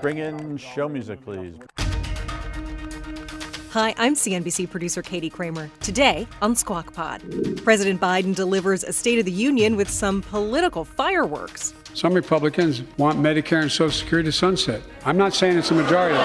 Bring in show music, please. Hi, I'm CNBC producer Katie Kramer. Today on Squawk Pod, President Biden delivers a State of the Union with some political fireworks. Some Republicans want Medicare and Social Security to sunset. I'm not saying it's a majority.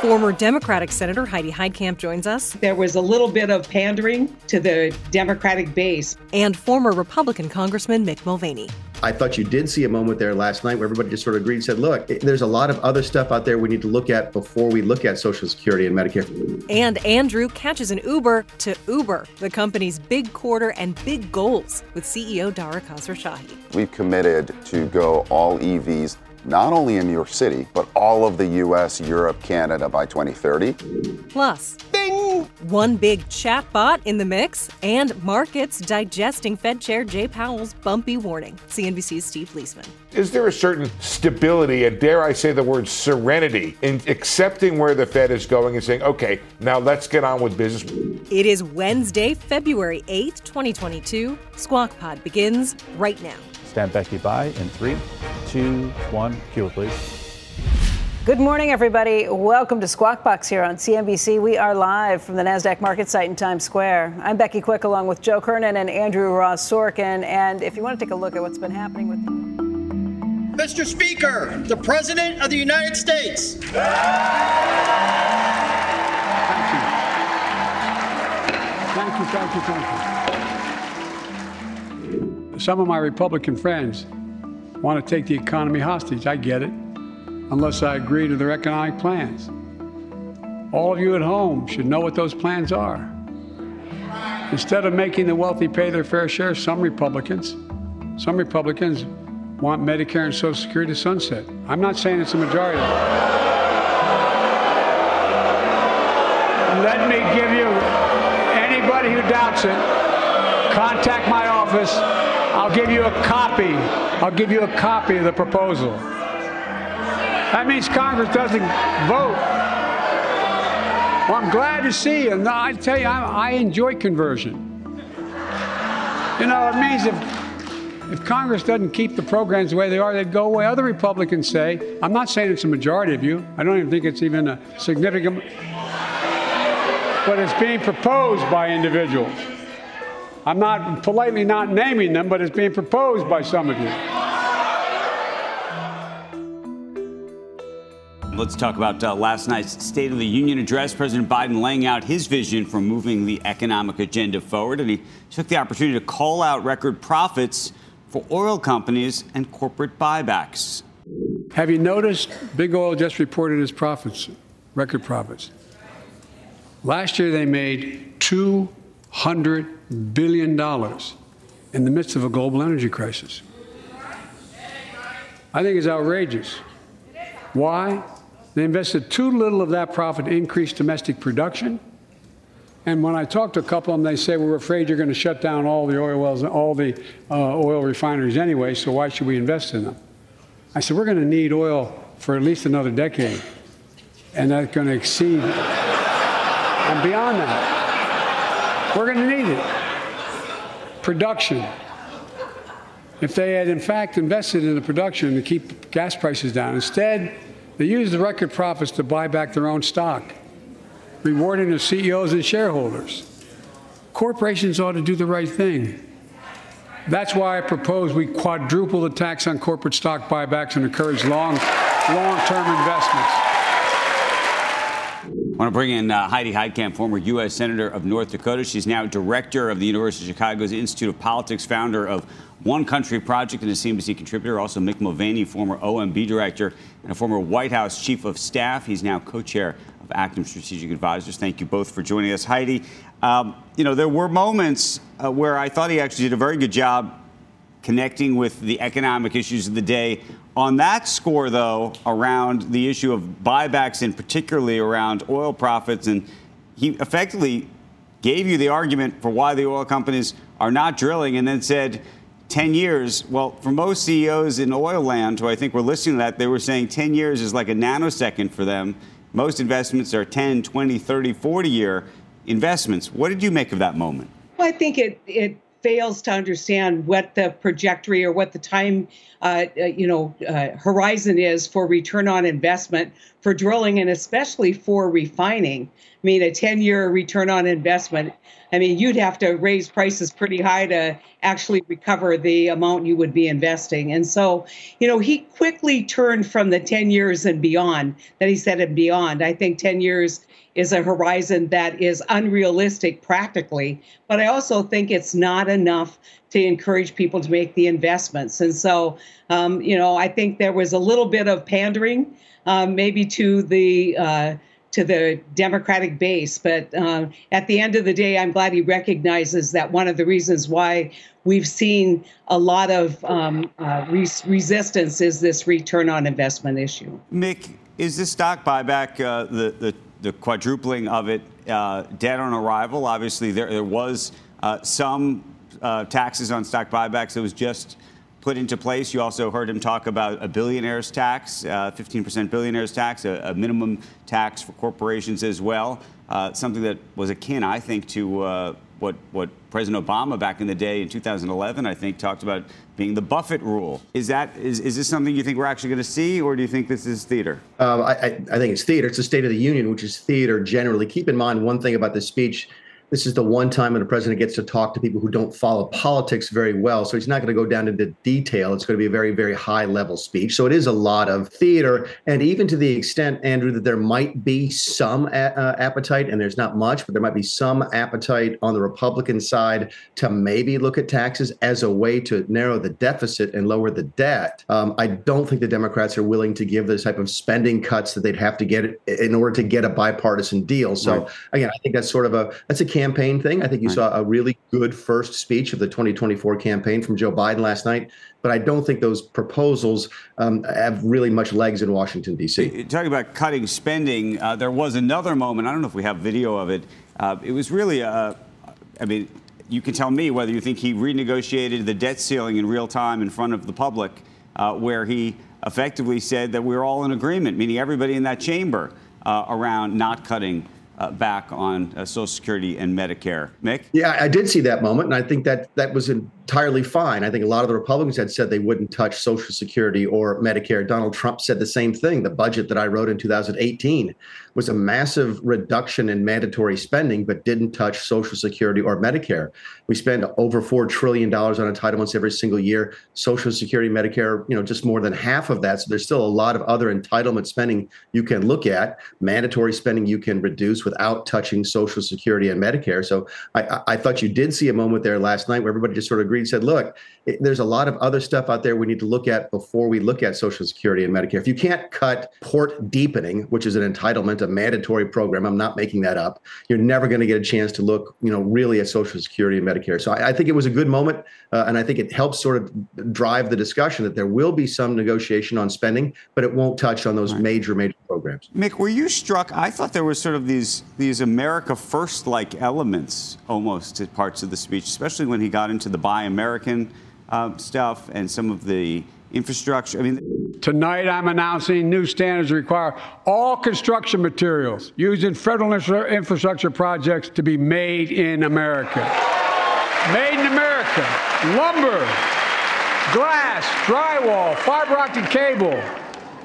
Former Democratic Senator Heidi Heitkamp joins us. There was a little bit of pandering to the Democratic base. And former Republican Congressman Mick Mulvaney. I thought you did see a moment there last night where everybody just sort of agreed and said, look, there's a lot of other stuff out there we need to look at before we look at Social Security and Medicare. And Andrew catches an Uber to Uber, the company's big quarter and big goals, with CEO Dara Khosrowshahi. We've committed to go all EVs not only in New York City, but all of the US, Europe, Canada by 2030. Plus, Bing! One big chatbot in the mix, and markets digesting Fed Chair Jay Powell's bumpy warning. CNBC's Steve Liesman. Is there a certain stability, and dare I say the word serenity, in accepting where the Fed is going and saying, okay, now let's get on with business? It is Wednesday, February 8th, 2022. Squawk Pod begins right now. Stand Becky by in three, two, one. Cue it, please. Good morning, everybody. Welcome to Squawk Box here on CNBC. We are live from the NASDAQ market site in Times Square. I'm Becky Quick along with Joe Kernan and Andrew Ross Sorkin. And if you want to take a look at what's been happening with. Mr. Speaker, the President of the United States. Thank you. Thank you, thank you, thank you some of my Republican friends want to take the economy hostage. I get it, unless I agree to their economic plans. All of you at home should know what those plans are. Instead of making the wealthy pay their fair share, some Republicans, some Republicans want Medicare and Social Security to sunset. I'm not saying it's a majority. Let me give you anybody who doubts it, contact my office. I'll give you a copy. I'll give you a copy of the proposal. That means Congress doesn't vote. Well, I'm glad to see you. And I tell you, I, I enjoy conversion. You know, it means if if Congress doesn't keep the programs the way they are, they'd go away. Other Republicans say, I'm not saying it's a majority of you. I don't even think it's even a significant, but it's being proposed by individuals. I'm not politely not naming them, but it's being proposed by some of you. Let's talk about uh, last night's State of the Union address. President Biden laying out his vision for moving the economic agenda forward, and he took the opportunity to call out record profits for oil companies and corporate buybacks. Have you noticed Big Oil just reported its profits, record profits? Last year they made $200 billion in the midst of a global energy crisis. I think it's outrageous. Why? They invested too little of that profit to increase domestic production. And when I talk to a couple of them, they say, We're afraid you're going to shut down all the oil wells, and all the uh, oil refineries anyway, so why should we invest in them? I said, We're going to need oil for at least another decade. And that's going to exceed and beyond that. We're going to need it production. If they had, in fact, invested in the production to keep gas prices down, instead, they used the record profits to buy back their own stock, rewarding their CEOs and shareholders. Corporations ought to do the right thing. That's why I propose we quadruple the tax on corporate stock buybacks and encourage long, long-term investments. I want to bring in uh, Heidi Heitkamp, former U.S. Senator of North Dakota. She's now director of the University of Chicago's Institute of Politics, founder of One Country Project, and a CNBC contributor. Also, Mick Mulvaney, former OMB director and a former White House chief of staff. He's now co-chair of Actum Strategic Advisors. Thank you both for joining us, Heidi. Um, you know, there were moments uh, where I thought he actually did a very good job connecting with the economic issues of the day. On that score, though, around the issue of buybacks and particularly around oil profits, and he effectively gave you the argument for why the oil companies are not drilling and then said 10 years. Well, for most CEOs in oil land who I think were listening to that, they were saying 10 years is like a nanosecond for them. Most investments are 10, 20, 30, 40 year investments. What did you make of that moment? Well, I think it, it fails to understand what the trajectory or what the time, uh, uh, you know, uh, horizon is for return on investment for drilling and especially for refining. I mean, a 10-year return on investment. I mean, you'd have to raise prices pretty high to actually recover the amount you would be investing. And so, you know, he quickly turned from the 10 years and beyond that he said and beyond. I think 10 years is a horizon that is unrealistic practically, but I also think it's not enough to encourage people to make the investments. And so, um, you know, I think there was a little bit of pandering, um, maybe to the uh, to the Democratic base, but um, at the end of the day, I'm glad he recognizes that one of the reasons why we've seen a lot of um, uh, res- resistance is this return on investment issue. Mick, is this stock buyback uh, the the the quadrupling of it uh, dead on arrival. Obviously, there, there was uh, some uh, taxes on stock buybacks It was just put into place. You also heard him talk about a billionaire's tax, 15% uh, billionaire's tax, a, a, minimum tax for corporations as well. Uh, something that was akin, I think, to uh, what, what President Obama back in the day in 2011, I think, talked about being the Buffett rule. Is that is, is this something you think we're actually going to see, or do you think this is theater? Um, I, I think it's theater. It's the State of the Union, which is theater generally. Keep in mind one thing about this speech this is the one time when the president gets to talk to people who don't follow politics very well. So he's not going to go down into detail. It's going to be a very, very high level speech. So it is a lot of theater. And even to the extent, Andrew, that there might be some a- uh, appetite, and there's not much, but there might be some appetite on the Republican side to maybe look at taxes as a way to narrow the deficit and lower the debt. Um, I don't think the Democrats are willing to give the type of spending cuts that they'd have to get in order to get a bipartisan deal. So right. again, I think that's sort of a that's a campaign thing. I think you right. saw a really good first speech of the 2024 campaign from Joe Biden last night, but I don't think those proposals um, have really much legs in Washington, D.C. Talking about cutting spending, uh, there was another moment. I don't know if we have video of it. Uh, it was really, a, I mean, you can tell me whether you think he renegotiated the debt ceiling in real time in front of the public, uh, where he effectively said that we're all in agreement, meaning everybody in that chamber, uh, around not cutting uh, back on uh, Social Security and Medicare. Mick? Yeah, I did see that moment, and I think that that was entirely fine. I think a lot of the Republicans had said they wouldn't touch Social Security or Medicare. Donald Trump said the same thing. The budget that I wrote in 2018 was a massive reduction in mandatory spending, but didn't touch Social Security or Medicare. We spend over $4 trillion on entitlements every single year. Social Security, Medicare, you know, just more than half of that. So there's still a lot of other entitlement spending you can look at. Mandatory spending you can reduce without touching Social Security and Medicare. So I, I thought you did see a moment there last night where everybody just sort of agreed and said, look, it, there's a lot of other stuff out there we need to look at before we look at Social Security and Medicare. If you can't cut port deepening, which is an entitlement, a mandatory program, I'm not making that up, you're never going to get a chance to look, you know, really at Social Security and Medicare. So I, I think it was a good moment, uh, and I think it helps sort of drive the discussion that there will be some negotiation on spending, but it won't touch on those right. major, major programs. Mick, were you struck? I thought there was sort of these these America First like elements almost to parts of the speech, especially when he got into the Buy American uh, stuff and some of the infrastructure. I mean, tonight I'm announcing new standards require all construction materials used in federal infrastructure projects to be made in America. Made in America. Lumber, glass, drywall, fiber optic cable.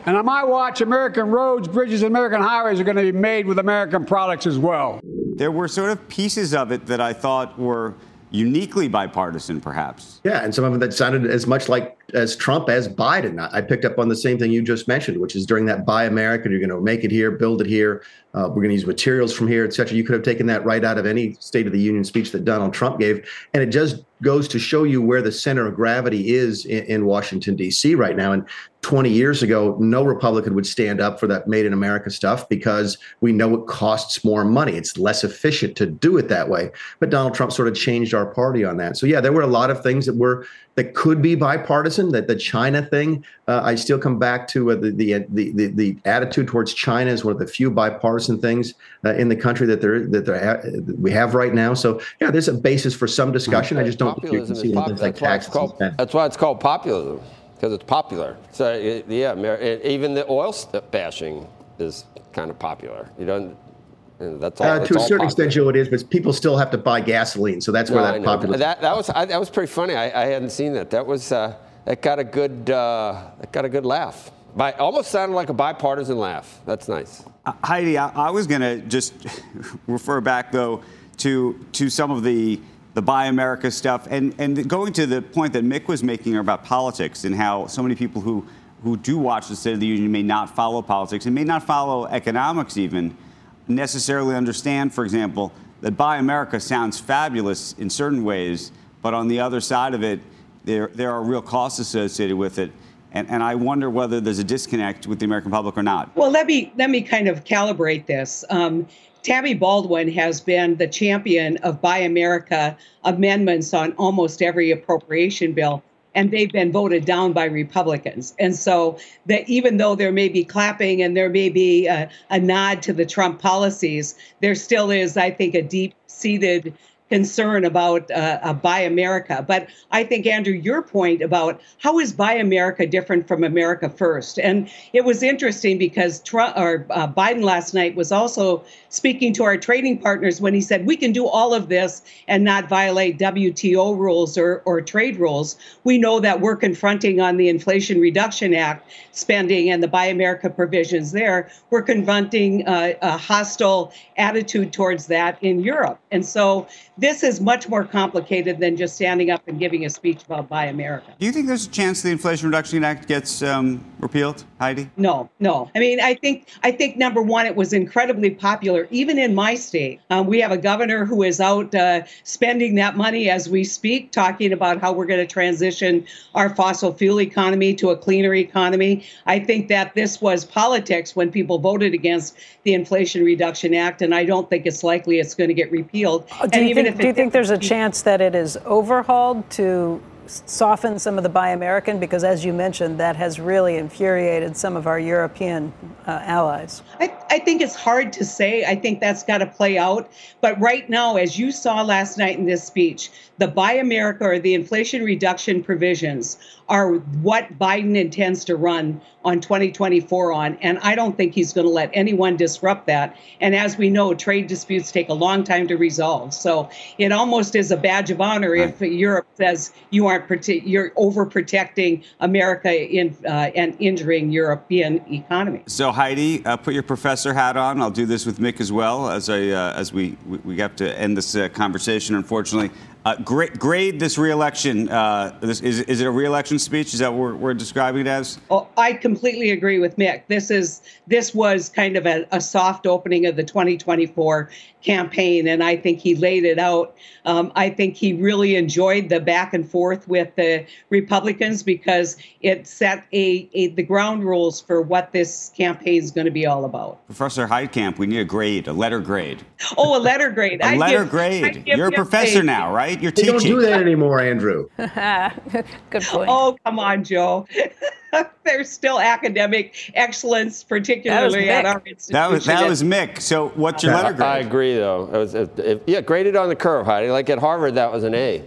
And on my watch, American roads, bridges, and American highways are going to be made with American products as well. There were sort of pieces of it that I thought were uniquely bipartisan, perhaps. Yeah, and some of them that sounded as much like as Trump as Biden. I picked up on the same thing you just mentioned, which is during that Buy American, you're going to make it here, build it here. Uh, we're going to use materials from here, et cetera. You could have taken that right out of any State of the Union speech that Donald Trump gave, and it just goes to show you where the center of gravity is in, in Washington D.C. right now. And 20 years ago, no Republican would stand up for that Made in America stuff because we know it costs more money. It's less efficient to do it that way. But Donald Trump sort of changed our party on that. So yeah, there were a lot of things that were that could be bipartisan. That the China thing, uh, I still come back to uh, the, the, the the attitude towards China is one of the few bipartisan things uh, in the country that there that there we have right now. So yeah, there's a basis for some discussion. I just don't think you can see pop- like that's, why called, that's why it's called populism because it's popular. So yeah, even the oil bashing is kind of popular. You don't that's all, uh, to a certain popular. extent, Joe, it is, but people still have to buy gasoline, so that's where that popular. That, that was I, that was pretty funny. I, I, hadn't seen that. That was uh, that got a good uh, that got a good laugh. By, almost sounded like a bipartisan laugh. That's nice. Uh, Heidi, I, I was going to just refer back though to to some of the the Buy America stuff, and and going to the point that Mick was making about politics and how so many people who who do watch the State of the Union may not follow politics and may not follow economics even necessarily understand, for example, that Buy America sounds fabulous in certain ways, but on the other side of it, there, there are real costs associated with it. And, and I wonder whether there's a disconnect with the American public or not. Well, let me let me kind of calibrate this. Um, Tammy Baldwin has been the champion of Buy America amendments on almost every appropriation bill and they've been voted down by Republicans. And so that even though there may be clapping and there may be a, a nod to the Trump policies, there still is, I think, a deep seated concern about uh, uh, Buy America. But I think, Andrew, your point about how is Buy America different from America First? And it was interesting because Trump, or uh, Biden last night was also speaking to our trading partners when he said we can do all of this and not violate WTO rules or, or trade rules. We know that we're confronting on the Inflation Reduction Act spending and the Buy America provisions there. We're confronting uh, a hostile attitude towards that in Europe. And so this is much more complicated than just standing up and giving a speech about Buy America. Do you think there's a chance the Inflation Reduction Act gets um, repealed, Heidi? No, no. I mean, I think I think number one, it was incredibly popular, even in my state. Um, we have a governor who is out uh, spending that money as we speak, talking about how we're going to transition our fossil fuel economy to a cleaner economy. I think that this was politics when people voted against the Inflation Reduction Act, and I don't think it's likely it's going to get repealed. Uh, do, you think, do you think there's a chance that it is overhauled to soften some of the Buy American? Because, as you mentioned, that has really infuriated some of our European uh, allies. I, I think it's hard to say. I think that's got to play out. But right now, as you saw last night in this speech, the Buy America or the inflation reduction provisions are what Biden intends to run on 2024 on. And I don't think he's going to let anyone disrupt that. And as we know, trade disputes take a long time to resolve. So it almost is a badge of honor if Europe says you aren't prote- you're overprotecting America in, uh, and injuring European economy. So Heidi, uh, put your professor hat on. I'll do this with Mick as well as I uh, as we, we, we have to end this uh, conversation. Unfortunately. Uh, grade, grade this reelection. Uh, this, is, is it a reelection speech? Is that what we're, we're describing it as? Oh, I completely agree with Mick. This is this was kind of a, a soft opening of the 2024 campaign, and I think he laid it out. Um, I think he really enjoyed the back and forth with the Republicans because it set a, a the ground rules for what this campaign is going to be all about. Professor Heitkamp, we need a grade, a letter grade. Oh, a letter grade. a letter give, grade. You're a professor now, right? You're teaching. don't do that anymore, Andrew. Good point. Oh, come on, Joe. There's still academic excellence, particularly at our institution. That was that was Mick. So, what's your letter grade? I agree, though. It was, it, it, yeah, graded on the curve, Heidi. Like at Harvard, that was an A.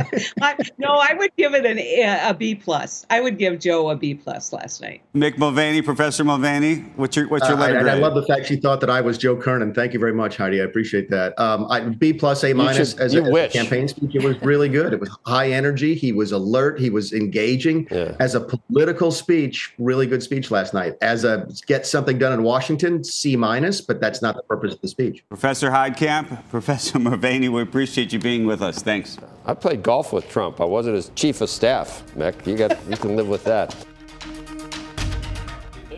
I, no, I would give it an a, a B plus. I would give Joe a B plus last night. Mick Mulvaney, Professor Mulvaney, what's your what's your uh, letter I, grade? I love the fact she thought that I was Joe Kernan. Thank you very much, Heidi. I appreciate that. Um, I, B plus, A minus as, a, as a campaign speech. It was really good. It was high energy. He was alert. He was engaging. Yeah. As a political speech, really good speech last night. As a get something done in Washington, C minus, but that's not the purpose of the speech. Professor Heitkamp, Professor Mulvaney, we appreciate you being with us. Thanks. I played golf with Trump. I wasn't his chief of staff, Mick. You got you can live with that.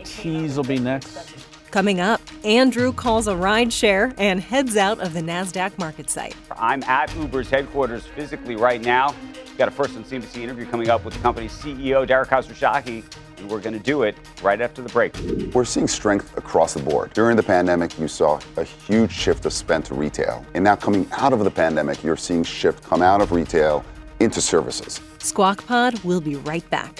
Cheese will be next. Coming up, Andrew calls a ride share and heads out of the NASDAQ market site. I'm at Uber's headquarters physically right now. Got a first on CNBC interview coming up with the company's CEO, Dara Khosrowshahi, and we're going to do it right after the break. We're seeing strength across the board. During the pandemic, you saw a huge shift of spend to retail. And now coming out of the pandemic, you're seeing shift come out of retail into services. Squawk Pod will be right back.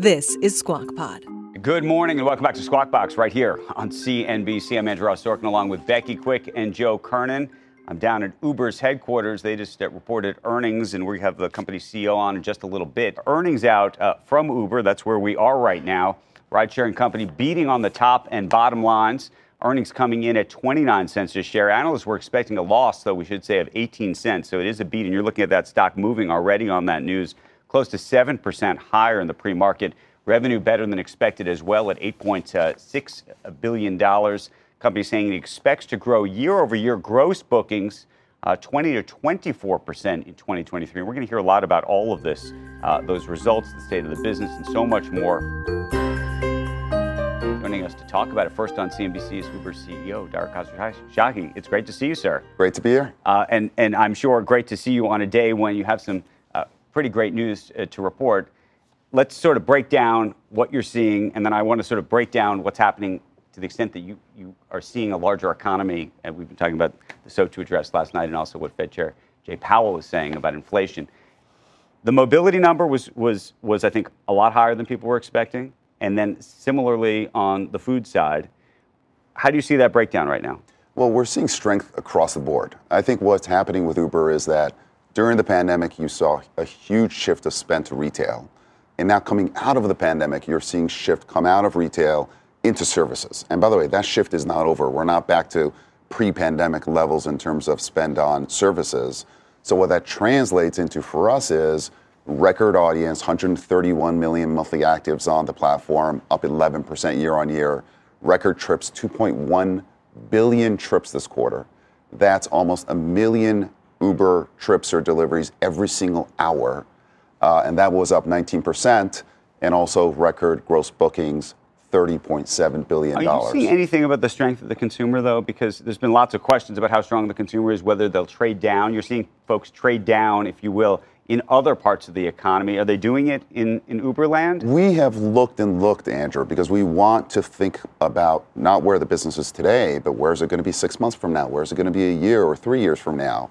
This is Squawk Pod. Good morning and welcome back to Squawk Box right here on CNBC. I'm Andrew Ross Sorkin along with Becky Quick and Joe Kernan. I'm down at Uber's headquarters. They just uh, reported earnings, and we have the company CEO on in just a little bit. Earnings out uh, from Uber. That's where we are right now. Ride sharing company beating on the top and bottom lines. Earnings coming in at 29 cents a share. Analysts were expecting a loss, though we should say, of 18 cents. So it is a beat, and you're looking at that stock moving already on that news close to 7% higher in the pre market. Revenue better than expected as well at $8.6 billion. Company saying it expects to grow year over year gross bookings uh, 20 to 24 percent in 2023. We're going to hear a lot about all of this, uh, those results, the state of the business, and so much more. Joining us to talk about it first on CNBC is Uber CEO Dara Khosrowshahi. It's great to see you, sir. Great to be here. Uh, and and I'm sure great to see you on a day when you have some pretty great news uh, to report. Let's sort of break down what you're seeing, and then I want to sort of break down what's happening to the extent that you, you are seeing a larger economy. And we've been talking about the SOTU address last night and also what Fed Chair Jay Powell was saying about inflation. The mobility number was, was, was, I think, a lot higher than people were expecting. And then similarly on the food side, how do you see that breakdown right now? Well, we're seeing strength across the board. I think what's happening with Uber is that during the pandemic, you saw a huge shift of spend to retail. And now coming out of the pandemic, you're seeing shift come out of retail into services. And by the way, that shift is not over. We're not back to pre-pandemic levels in terms of spend on services. So what that translates into for us is record audience, 131 million monthly actives on the platform, up 11% year on year. Record trips, 2.1 billion trips this quarter. That's almost a million Uber trips or deliveries every single hour. Uh, and that was up 19%, and also record gross bookings, $30.7 billion. Are you seeing anything about the strength of the consumer, though? Because there's been lots of questions about how strong the consumer is, whether they'll trade down. You're seeing folks trade down, if you will, in other parts of the economy. Are they doing it in, in Uberland? We have looked and looked, Andrew, because we want to think about not where the business is today, but where is it going to be six months from now? Where is it going to be a year or three years from now?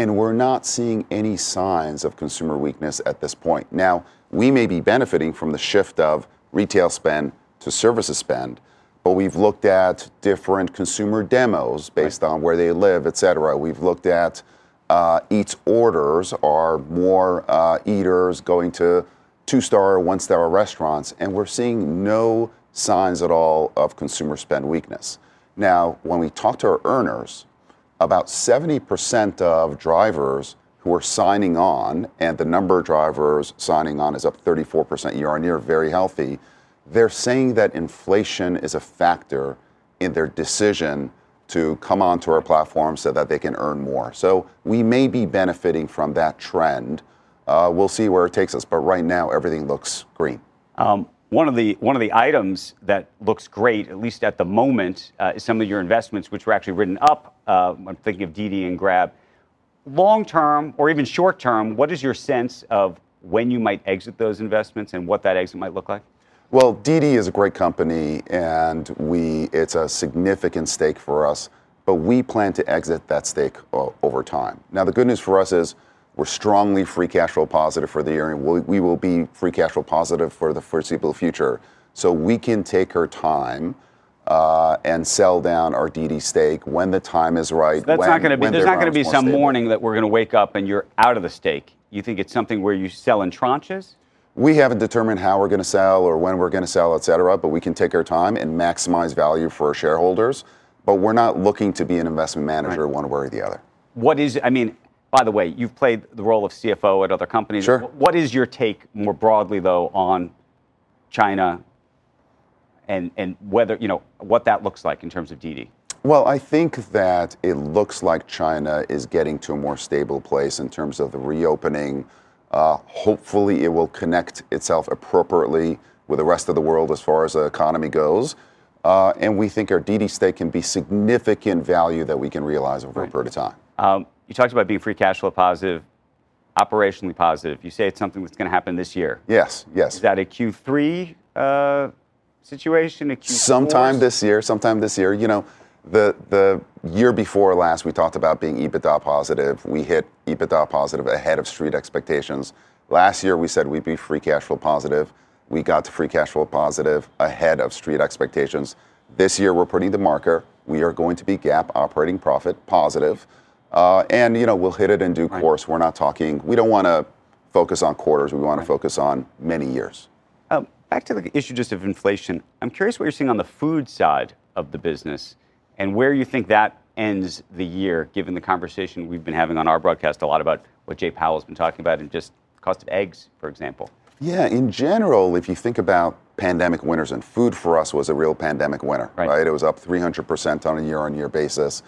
And we're not seeing any signs of consumer weakness at this point. Now, we may be benefiting from the shift of retail spend to services spend, but we've looked at different consumer demos based right. on where they live, et cetera. We've looked at uh, eats orders are more uh, eaters going to two star one star restaurants, and we're seeing no signs at all of consumer spend weakness. Now, when we talk to our earners, about 70% of drivers who are signing on, and the number of drivers signing on is up 34% year on year, very healthy. They're saying that inflation is a factor in their decision to come onto our platform so that they can earn more. So we may be benefiting from that trend. Uh, we'll see where it takes us, but right now everything looks green. Um, one of the one of the items that looks great, at least at the moment, uh, is some of your investments, which were actually written up. Uh, I'm thinking of DiDi and Grab. Long term, or even short term, what is your sense of when you might exit those investments and what that exit might look like? Well, DiDi is a great company, and we it's a significant stake for us. but we plan to exit that stake o- over time. Now, the good news for us is we're strongly free cash flow positive for the year, and we'll, we will be free cash flow positive for the foreseeable future. So we can take our time uh, and sell down our DiDi stake when the time is right. That's when- not going to be. There's not going to be some stable. morning that we're going to wake up and you're out of the stake. You think it's something where you sell in tranches? We haven't determined how we're going to sell or when we're going to sell, et cetera, but we can take our time and maximize value for our shareholders. But we're not looking to be an investment manager one way or the other. What is? I mean, by the way, you've played the role of CFO at other companies. Sure. What is your take more broadly, though, on China and and whether you know what that looks like in terms of DiDi? Well, I think that it looks like China is getting to a more stable place in terms of the reopening. Uh, hopefully, it will connect itself appropriately with the rest of the world as far as the economy goes. Uh, and we think our DiDi stake can be significant value that we can realize over a period of time. Um, you talked about being free cash flow positive, operationally positive. You say it's something that's going to happen this year. Yes, yes. Is that a Q3 uh, situation? A Q4? sometime this year sometime this year you know the the year before last we talked about being ebitda positive. We hit ebitda positive ahead of street expectations. Last year we said we'd be free cash flow positive. We got to free cash flow positive ahead of street expectations. This year we're putting the marker. We are going to be GAAP operating profit positive. Uh, and you know we'll hit it in due course. We're not talking we don't want to focus on quarters. We want to focus on many years. Um, back to the issue just of inflation. I'm curious what you're seeing on the food side of the business and where you think that ends the year, given the conversation we've been having on our broadcast a lot about what Jay Powell's been talking about and just cost of eggs, for example. Yeah, in general, if you think about pandemic winners, and food for us was a real pandemic winner, right? It was up 300% on a year on year basis.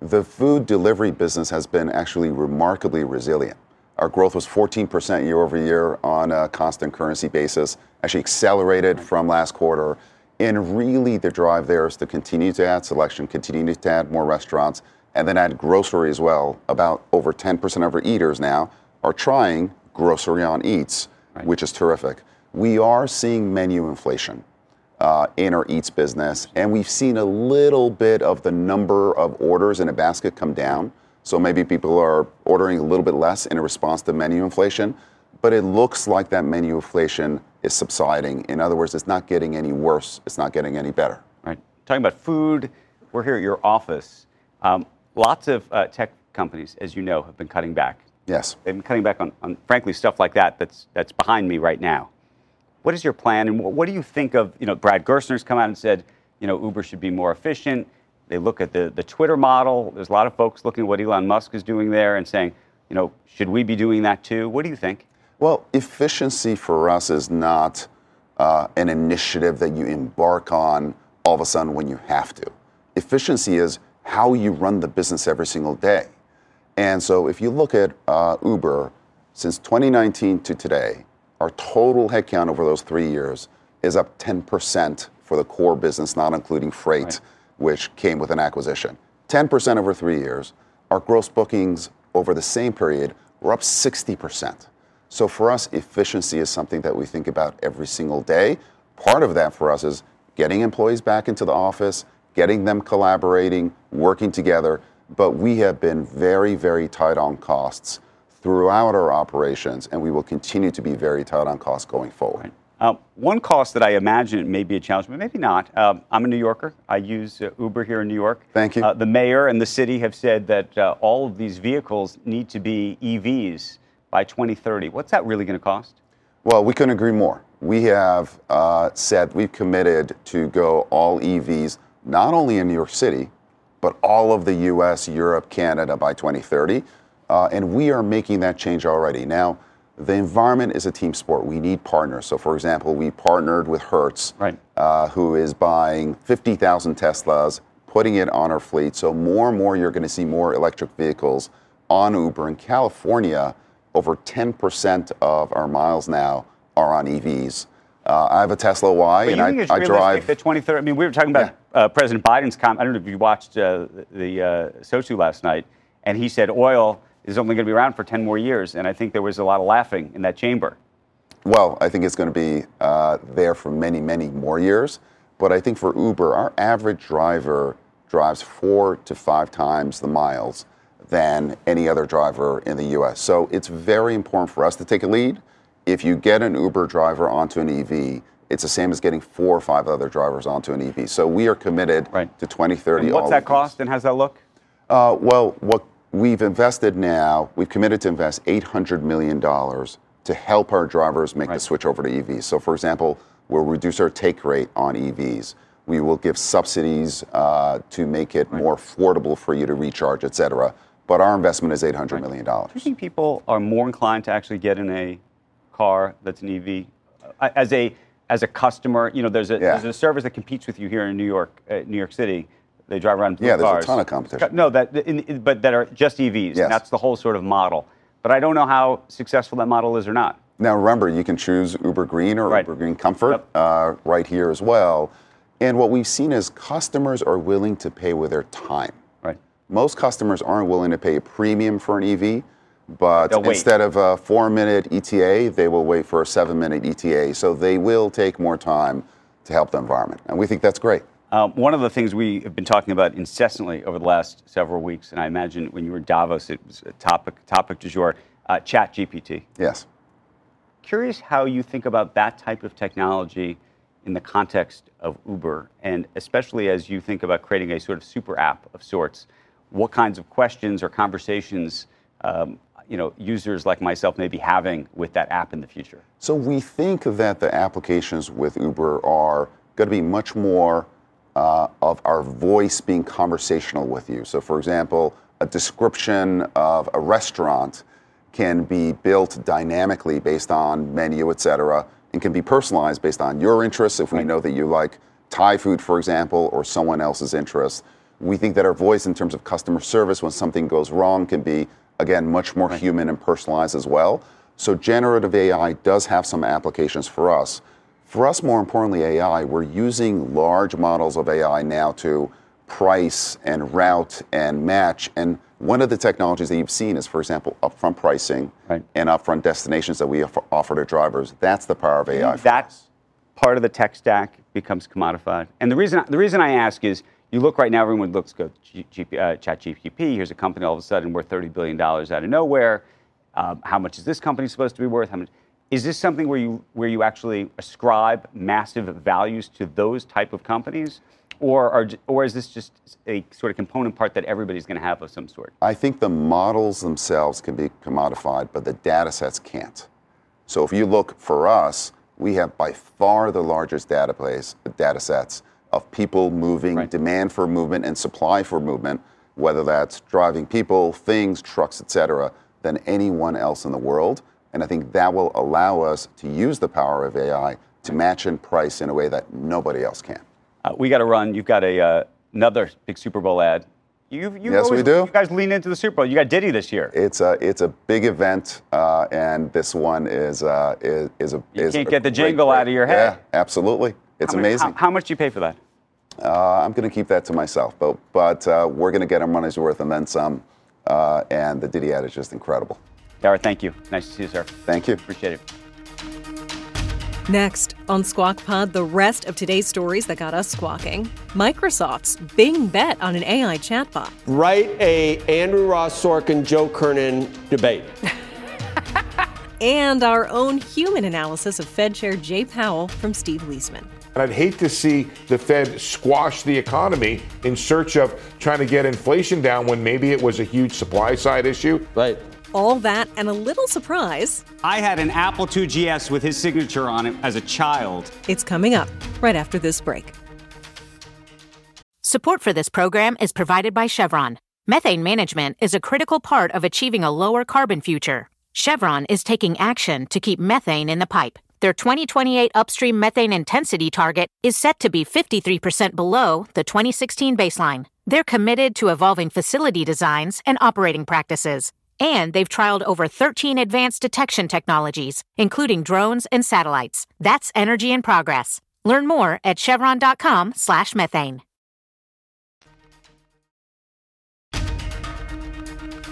The food delivery business has been actually remarkably resilient. Our growth was 14% year over year on a constant currency basis, actually accelerated from last quarter. And really, the drive there is to continue to add selection, continue to add more restaurants, and then add grocery as well. About over 10% of our eaters now are trying grocery on eats, which is terrific. We are seeing menu inflation uh, in our eats business, and we've seen a little bit of the number of orders in a basket come down. So maybe people are ordering a little bit less in response to menu inflation, but it looks like that menu inflation is subsiding. In other words, it's not getting any worse, it's not getting any better. Right. Talking about food, we're here at your office. Um, lots of uh, tech companies, as you know, have been cutting back. Yes. They've been cutting back on, on frankly, stuff like that that's, that's behind me right now. What is your plan, and what, what do you think of, you know, Brad Gerstner's come out and said, you know, Uber should be more efficient. They look at the, the Twitter model. There's a lot of folks looking at what Elon Musk is doing there and saying, you know, should we be doing that too? What do you think? Well, efficiency for us is not uh, an initiative that you embark on all of a sudden when you have to. Efficiency is how you run the business every single day. And so if you look at uh, Uber, since 2019 to today, our total headcount over those three years is up 10% for the core business, not including freight, which came with an acquisition. 10% over three years. Our gross bookings over the same period were up 60%. So for us, efficiency is something that we think about every single day. Part of that for us is getting employees back into the office, getting them collaborating, working together. But we have been very, very tight on costs throughout our operations, and we will continue to be very tight on costs going forward. Um, one cost that I imagine may be a challenge, but maybe not. Um, I'm a New Yorker. I use uh, Uber here in New York. Thank you. Uh, the mayor and the city have said that uh, all of these vehicles need to be EVs by 2030. What's that really going to cost? Well, we couldn't agree more. We have uh, said we've committed to go all EVs, not only in New York City, but all of the US, Europe, Canada by 2030. Uh, and we are making that change already. Now, the environment is a team sport. We need partners. So, for example, we partnered with Hertz, right. uh, who is buying 50,000 Teslas, putting it on our fleet. So, more and more, you're going to see more electric vehicles on Uber. In California, over 10% of our miles now are on EVs. Uh, I have a Tesla Y, and I, I drive. that 2030? I mean, we were talking about uh, President Biden's comment. I don't know if you watched uh, the uh, Sotu last night, and he said oil is only going to be around for 10 more years. And I think there was a lot of laughing in that chamber. Well, I think it's going to be uh, there for many, many more years. But I think for Uber, our average driver drives four to five times the miles than any other driver in the US. So it's very important for us to take a lead. If you get an Uber driver onto an EV, it's the same as getting four or five other drivers onto an EV. So we are committed to 2030. And what's that cost and how's that look? Uh, well, what we've invested now, we've committed to invest $800 million to help our drivers make the switch over to EVs. So, for example, we'll reduce our take rate on EVs. We will give subsidies uh, to make it more affordable for you to recharge, et cetera. But our investment is $800 million. Do you think people are more inclined to actually get in a car that's an EV Uh, as a as a customer? You know, there's a Yeah. there's a service that competes with you here in New York, uh, New York City. They drive around. blue Yeah, there's a ton of competition. No, that in, in- but that are just EVs. Yes. And that's the whole sort of model. But I don't know how successful that model is or not. Now, remember, you can choose Uber Green or Uber Green Comfort uh, right here as well. And what we've seen is customers are willing to pay with their time. Right. Most customers aren't willing to pay a premium for an EV, but instead of a four-minute ETA, they will wait for a seven-minute ETA. So they will take more time to help the environment, and we think that's great. Um, one of the things we have been talking about incessantly over the last several weeks, and I imagine when you were in Davos, it was a topic topic du jour. Uh, Chat GPT. Yes. Curious how you think about that type of technology in the context of Uber, and especially as you think about creating a sort of super app of sorts. What kinds of questions or conversations, um, you know, users like myself may be having with that app in the future? So we think that the applications with Uber are going to be much more uh, of our voice being conversational with you. So, for example, a description of a restaurant can be built dynamically based on menu, et cetera, and can be personalized based on your interests. If we know that you like Thai food, for example, or someone else's interests, we think that our voice in terms of customer service when something goes wrong can be, again, much more human and personalized as well. So, generative AI does have some applications for us. For us, more importantly, AI, we're using large models of AI now to price and route and match. And one of the technologies that you've seen is, for example, upfront pricing and upfront destinations that we offer, to drivers. That's the power of AI. for That part of the tech stack becomes commodified. And the reason the reason I ask is you look right now, everyone looks go G, G, uh, Chat GPT. Here's a company all of a sudden worth thirty billion dollars out of nowhere. Um, how much is this company supposed to be worth? How much? Is this something where you where you actually ascribe massive values to those type of companies, or are, or is this just a sort of component part that everybody's going to have of some sort? I think the models themselves can be commodified, but the data sets can't. So if you look for us, we have by far the largest database, data sets of people moving, demand for movement, and supply for movement, whether that's driving people, things, trucks, etc., than anyone else in the world. And I think that will allow us to use the power of AI to match and price in a way that nobody else can. Uh, we got to run. You've got a uh, another big Super Bowl ad. You, you Yes, we do. You guys lean into the Super Bowl. You got Diddy this year. It's a it's a big event, uh, and this one is uh, is is a You is can't a get the jingle great- out of your head. Yeah, absolutely. It's How much- amazing. How, how much do you pay for that? Uh, I'm going to keep that to myself, but but uh, we're going to get our money's worth and then some. Uh, and the Diddy ad is just incredible. Dara, thank you. Nice to see you, sir. Thank you. Appreciate it. Next on Squawk Pod, the rest of today's stories that got us squawking. Microsoft's Bing bet on an AI chatbot. Write a Andrew Ross Sorkin, Joe Kernan debate. And our own human analysis of Fed Chair Jay Powell from Steve Liesman. And I'd hate to see the Fed squash the economy in search of trying to get inflation down when maybe it was a huge supply side issue. Right. All that and a little surprise. I had an Apple II GS with his signature on it as a child. It's coming up right after this break. Support for this program is provided by Chevron. Methane management is a critical part of achieving a lower carbon future. Chevron is taking action to keep methane in the pipe. Their 2028 upstream methane intensity target is set to be 53% below the 2016 baseline. They're committed to evolving facility designs and operating practices. And they've trialed over 13 advanced detection technologies, including drones and satellites. That's energy in progress. Learn more at chevron.com slash methane.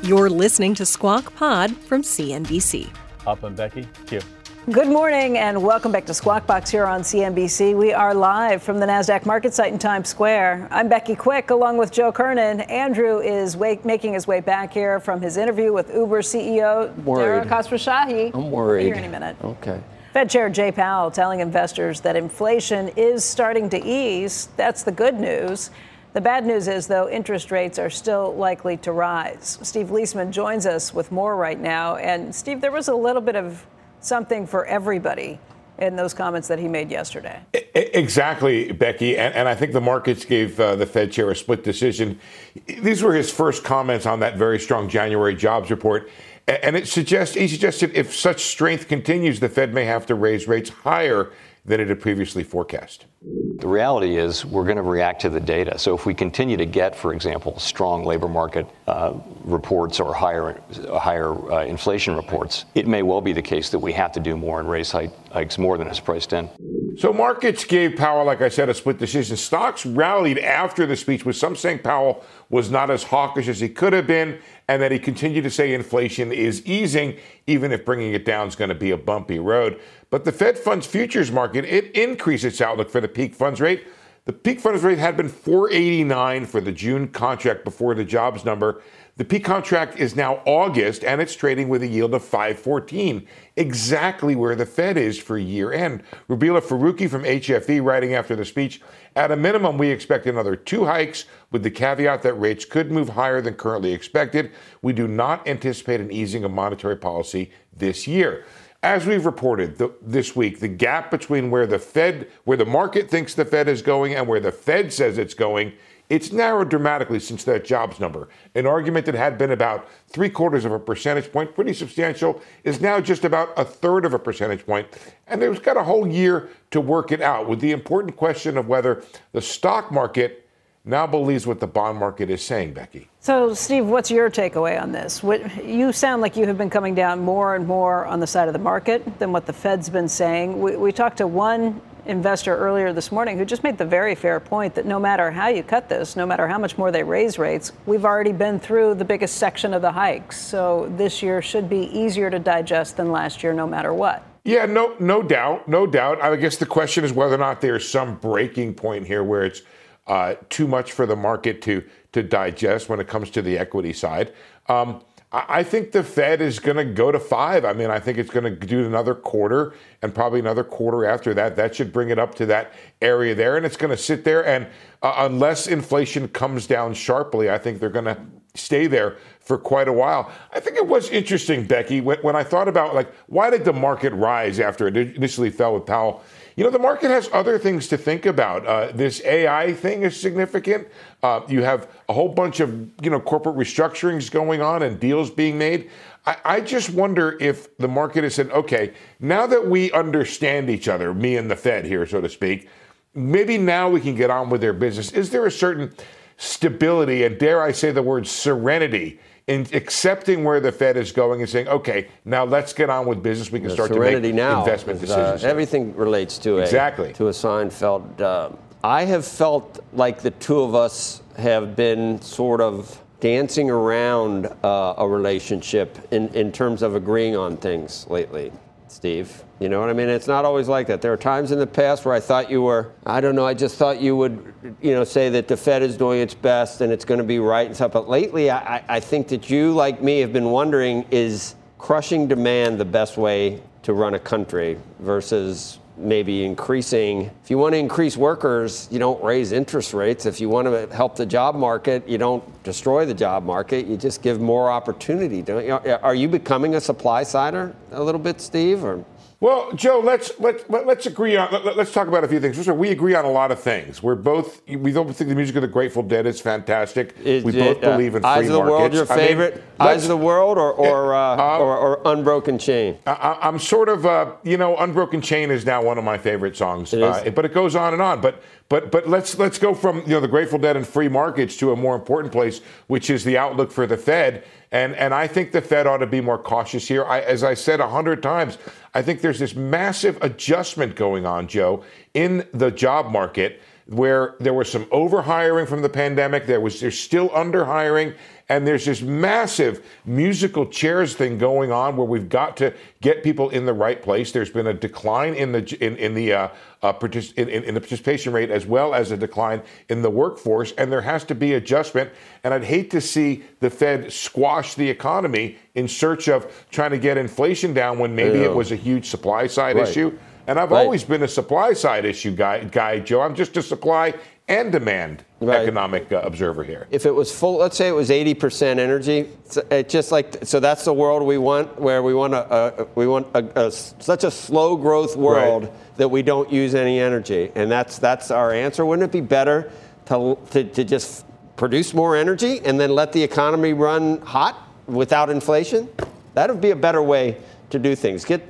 You're listening to Squawk Pod from CNBC. Up and Becky, Q. Good morning and welcome back to Squawk Box here on CNBC. We are live from the NASDAQ market site in Times Square. I'm Becky Quick along with Joe Kernan. Andrew is wake, making his way back here from his interview with Uber CEO. Dara Khosrowshahi. I'm worried. Here in a minute. Okay. Fed Chair Jay Powell telling investors that inflation is starting to ease. That's the good news. The bad news is, though, interest rates are still likely to rise. Steve Liesman joins us with more right now. And, Steve, there was a little bit of something for everybody in those comments that he made yesterday. Exactly, Becky. And, and I think the markets gave uh, the Fed chair a split decision. These were his first comments on that very strong January jobs report. And it suggests, he suggested if such strength continues, the Fed may have to raise rates higher than it had previously forecast. The reality is we're going to react to the data. So if we continue to get, for example, strong labor market uh, reports or higher higher uh, inflation reports, it may well be the case that we have to do more and raise hikes more than is priced in. So markets gave Powell, like I said, a split decision. Stocks rallied after the speech, with some saying Powell was not as hawkish as he could have been, and that he continued to say inflation is easing, even if bringing it down is going to be a bumpy road. But the Fed funds futures market, it increased its outlook for the peak funds rate. The peak funds rate had been 489 for the June contract before the jobs number. The peak contract is now August and it's trading with a yield of 514, exactly where the Fed is for year end. Rubeela Farooqi from HFE writing after the speech, at a minimum, we expect another two hikes with the caveat that rates could move higher than currently expected. We do not anticipate an easing of monetary policy this year. As we've reported the, this week, the gap between where the Fed, where the market thinks the Fed is going and where the Fed says it's going, it's narrowed dramatically since that jobs number. An argument that had been about three quarters of a percentage point, pretty substantial, is now just about a third of a percentage point. And they've got a whole year to work it out with the important question of whether the stock market now believes what the bond market is saying, Becky. So, Steve, what's your takeaway on this? What, you sound like you have been coming down more and more on the side of the market than what the Fed's been saying. We, we talked to one investor earlier this morning who just made the very fair point that no matter how you cut this, no matter how much more they raise rates, we've already been through the biggest section of the hikes. So this year should be easier to digest than last year, no matter what. Yeah, no, no doubt, no doubt. I guess the question is whether or not there's some breaking point here where it's uh, too much for the market to to digest when it comes to the equity side. Um, I think the Fed is going to go to five. I mean, I think it's going to do another quarter and probably another quarter after that. That should bring it up to that area there, and it's going to sit there. And uh, unless inflation comes down sharply, I think they're going to stay there for quite a while. I think it was interesting, Becky, when, when I thought about like why did the market rise after it initially fell with Powell you know, the market has other things to think about. Uh, this AI thing is significant. Uh, you have a whole bunch of, you know, corporate restructurings going on and deals being made. I, I just wonder if the market has said, okay, now that we understand each other, me and the Fed here, so to speak, maybe now we can get on with their business. Is there a certain stability and dare I say the word serenity in accepting where the Fed is going and saying, okay, now let's get on with business. We can the start to make now investment is, uh, decisions. everything relates to exactly a, to a Seinfeld. Uh, I have felt like the two of us have been sort of dancing around uh, a relationship in, in terms of agreeing on things lately. Steve. You know what I mean? It's not always like that. There are times in the past where I thought you were, I don't know, I just thought you would, you know, say that the Fed is doing its best and it's going to be right and stuff. But lately, I, I think that you, like me, have been wondering is crushing demand the best way to run a country versus maybe increasing. If you want to increase workers, you don't raise interest rates. If you want to help the job market, you don't destroy the job market. You just give more opportunity. Don't you? Are you becoming a supply sider a little bit, Steve? Or well, Joe, let's let, let, us agree on let, us talk about a few things. First of all, we agree on a lot of things. We're both we don't think the music of the Grateful Dead is fantastic. Is we both believe in uh, free Eyes of the markets. World, your favorite? I mean, Eyes of the World, or or, uh, uh, or, or Unbroken Chain? I, am sort of uh, you know Unbroken Chain is now one of my favorite songs. It uh, but it goes on and on. But but but let's let's go from you know the Grateful Dead and free markets to a more important place, which is the outlook for the Fed. And, and I think the Fed ought to be more cautious here. I, as I said a hundred times, I think there's this massive adjustment going on, Joe, in the job market where there was some overhiring from the pandemic. There was there's still underhiring, and there's this massive musical chairs thing going on where we've got to get people in the right place. There's been a decline in the in, in the uh, uh, partic- in, in, the participation rate as well as a decline in the workforce, and there has to be adjustment. And I'd hate to see the Fed squash the economy in search of trying to get inflation down when maybe Yeah. it was a huge supply side Right. issue. And I've Right. always been a supply side issue guy, guy, Joe. I'm just a supply and demand economic uh, observer here. If it was full, let's say it was 80% energy, it's- it just like so that's the world we want, where we want a, a we want a, a- such a slow growth world that we don't use any energy, and that's that's our answer. Wouldn't it be better to to, to just produce more energy and then let the economy run hot without inflation? That would be a better way to do things. Get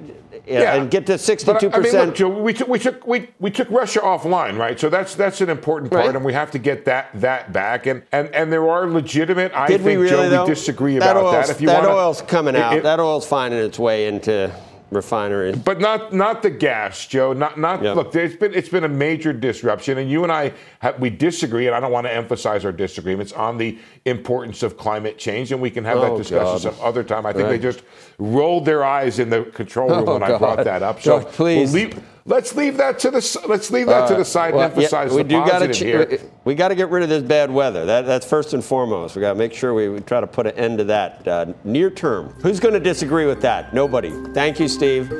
yeah, and get to 62 But, I mean, percent. look, we took we took we, we took Russia offline, right? So that's that's an important part, Right. and we have to get that that back. And and and there are legitimate. I Did think, we really Joe, though? we disagree that about that. If you that wanna, oil's coming it- out. it- that oil's finding its way into refineries. But not not the gas, Joe. Not not Yep. look. It's been it's been a major disruption, and you and I have, we disagree, and I don't want to emphasize our disagreements on the importance of climate change, and we can have that Oh, discussion God. some other time. I think Right. they just rolled their eyes in the control oh, room Oh, when I brought that up. So Joe, please. we'll leave, let's leave that to the let's leave that to Uh, the side well, and emphasize yeah, we the do gotta positive ch- here. We, we got to get rid of this bad weather. That, that's first and foremost. We got to make sure we, we try to put an end to that uh, near term. Who's going to disagree with that? Nobody. Thank you, Steve.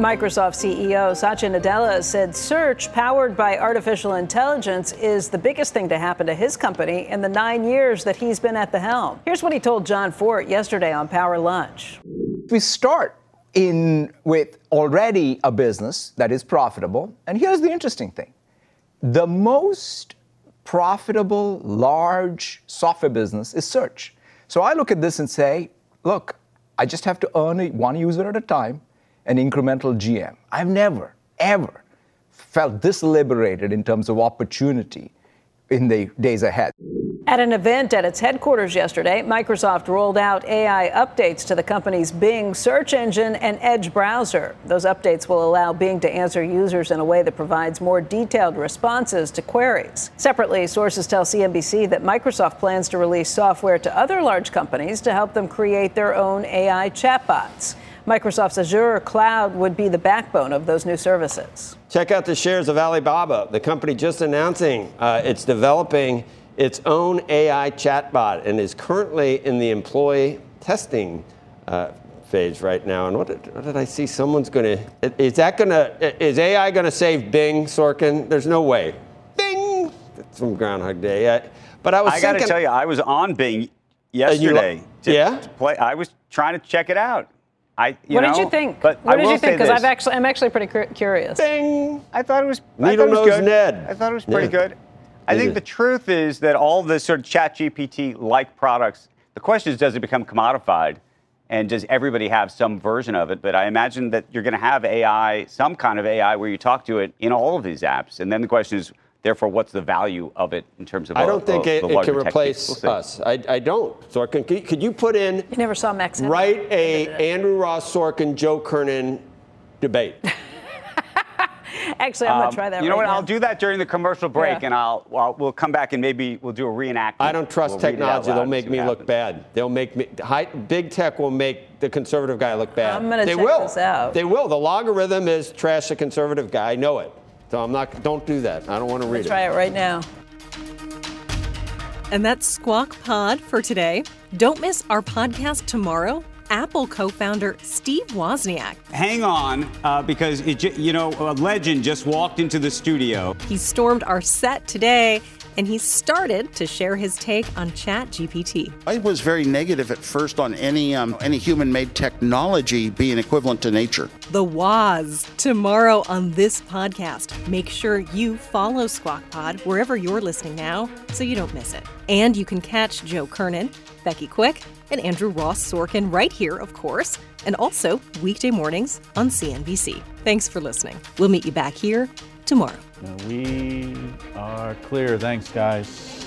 Microsoft CEO Satya Nadella said search powered by artificial intelligence is the biggest thing to happen to his company in the nine years that he's been at the helm. Here's what he told Jon Fortt yesterday on Power Lunch. We start in with already a business that is profitable. And here's the interesting thing. The most profitable large software business is search. So I look at this and say, look, I just have to earn one user at a time, an incremental GM. I've never, ever felt this liberated in terms of opportunity in the days ahead. At an event at its headquarters yesterday, Microsoft rolled out AI updates to the company's Bing search engine and Edge browser. Those updates will allow Bing to answer users in a way that provides more detailed responses to queries. Separately, sources tell CNBC that Microsoft plans to release software to other large companies to help them create their own AI chatbots. Microsoft's Azure cloud would be the backbone of those new services. Check out the shares of Alibaba, the company just announcing uh, it's developing its own AI chatbot and is currently in the employee testing uh, phase right now. And what did, what did I see? Someone's going to. Is that going to? Is AI going to save Bing, Sorkin? There's no way. Bing. It's from Groundhog Day. I, but I was. I got to tell you, I was on Bing you lo- yesterday. to- yeah? to play. I was trying to check it out. I, you what know, did you think? But what I did you think? Because. I've actually, I'm actually pretty cur- curious. Bing. I thought it was. I Needle thought it was nose good. Ned. I thought it was pretty Yeah. good. I think the truth is that all the sort of ChatGPT like products, the question is does it become commodified? And does everybody have some version of it? But I imagine that you're going to have AI, some kind of AI where you talk to it in all of these apps. And then the question is, therefore, what's the value of it in terms of I don't think a- it, it can replace? We'll us. I, I don't. Sorkin, could, could you put in? You never saw Max. Write a Andrew Ross Sorkin, Joe Kernan debate. Actually, I'm going Um, to try that You know right what? now. I'll do that during the commercial break, Yeah. and I'll, I'll we'll come back and maybe we'll do a reenactment. I don't trust We'll read it out technology. They'll make me what look bad. They'll make me. High, big tech will make the conservative guy look bad. I'm gonna they check will. this out. They will. The logarithm is trash the conservative guy. I know it. So I'm not. Don't do that. I don't want to I'm read gonna try it. it right now. And that's Squawk Pod for today. Don't miss our podcast tomorrow. Apple co founder Steve Wozniak. Hang on, uh, because it, ju- you know a legend just walked into the studio. He stormed our set today and he started to share his take on ChatGPT. I was very negative at first on any um, any human-made technology being equivalent to nature. The Woz tomorrow on this podcast. Make sure you follow Squawk Pod wherever you're listening now so you don't miss it. And you can catch Joe Kernan, Becky Quick, and Andrew Ross Sorkin right here, of course, and also weekday mornings on CNBC. Thanks for listening. We'll meet you back here tomorrow. We are clear. Thanks, guys.